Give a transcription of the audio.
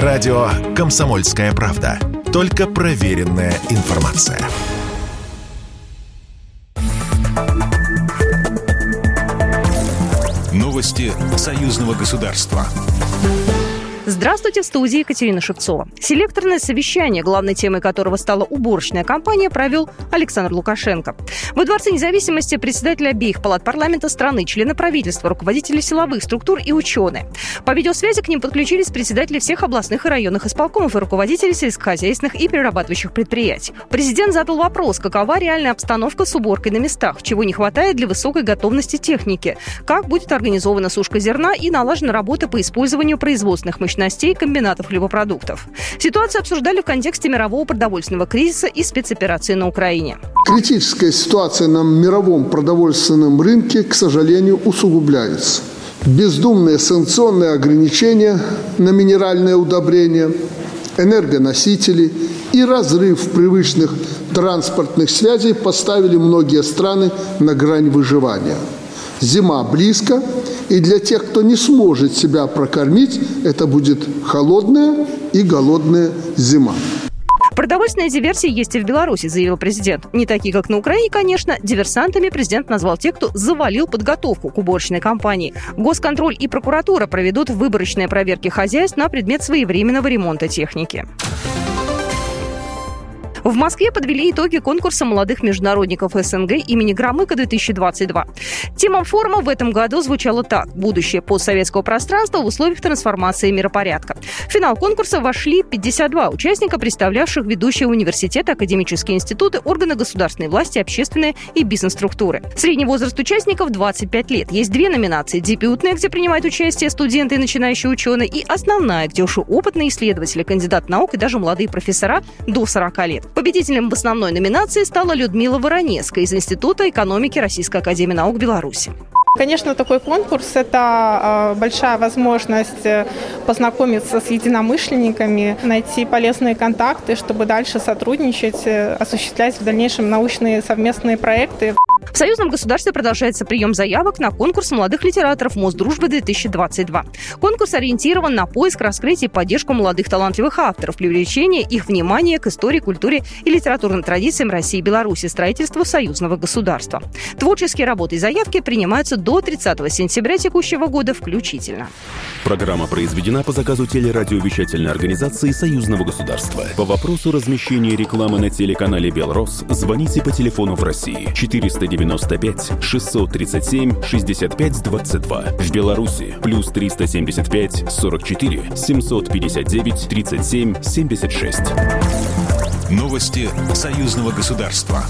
Радио «Комсомольская правда». Только проверенная информация. Новости союзного государства. Здравствуйте, в студии Екатерина Шевцова. Селекторное совещание, главной темой которого стала уборочная кампания, провел Александр Лукашенко. Во Дворце независимости председатель обеих палат парламента страны, члены правительства, руководители силовых структур и ученые. По видеосвязи к ним подключились председатели всех областных и районных исполкомов и руководители сельскохозяйственных и перерабатывающих предприятий. Президент задал вопрос, какова реальная обстановка с уборкой на местах, чего не хватает для высокой готовности техники, как будет организована сушка зерна и налажена работа по использованию производственных мощностей мощностей комбинатов хлебопродуктов. Ситуацию обсуждали в контексте мирового продовольственного кризиса и спецоперации на Украине. Критическая ситуация на мировом продовольственном рынке, к сожалению, усугубляется. Бездумные санкционные ограничения на минеральные удобрения, энергоносители и разрыв привычных транспортных связей поставили многие страны на грань выживания. Зима близко, и для тех, кто не сможет себя прокормить, это будет холодная и голодная зима. Продовольственная диверсия есть и в Беларуси, заявил президент. Не такие, как на Украине, конечно. Диверсантами президент назвал тех, кто завалил подготовку к уборочной кампании. Госконтроль и прокуратура проведут выборочные проверки хозяйств на предмет своевременного ремонта техники. В Москве подвели итоги конкурса молодых международников СНГ имени Громыка-2022. Тема форума в этом году звучала так. Будущее постсоветского пространства в условиях трансформации миропорядка. В финал конкурса вошли 52 участника, представлявших ведущие университеты, академические институты, органы государственной власти, общественные и бизнес-структуры. Средний возраст участников 25 лет. Есть две номинации. Дебютная, где принимают участие студенты и начинающие ученые, и основная, где уже опытные исследователи, кандидат наук и даже молодые профессора до 40 лет. Победителем в основной номинации стала Людмила Воронецкая из Института экономики Российской Академии наук Беларуси. Конечно, такой конкурс – это э, большая возможность э, познакомиться с единомышленниками, найти полезные контакты, чтобы дальше сотрудничать, э, осуществлять в дальнейшем научные совместные проекты. В союзном государстве продолжается прием заявок на конкурс молодых литераторов Мосдружбы-2022. Конкурс ориентирован на поиск, раскрытие и поддержку молодых талантливых авторов, привлечение их внимания к истории, культуре и литературным традициям России и Беларуси, строительству союзного государства. Творческие работы и заявки принимаются до 30 сентября текущего года включительно. Программа произведена по заказу телерадиовещательной организации Союзного государства. По вопросу размещения рекламы на телеканале «Белрос» звоните по телефону в России 495 637 65 22. В Беларуси плюс 375 44 759 37 76. Новости Союзного государства.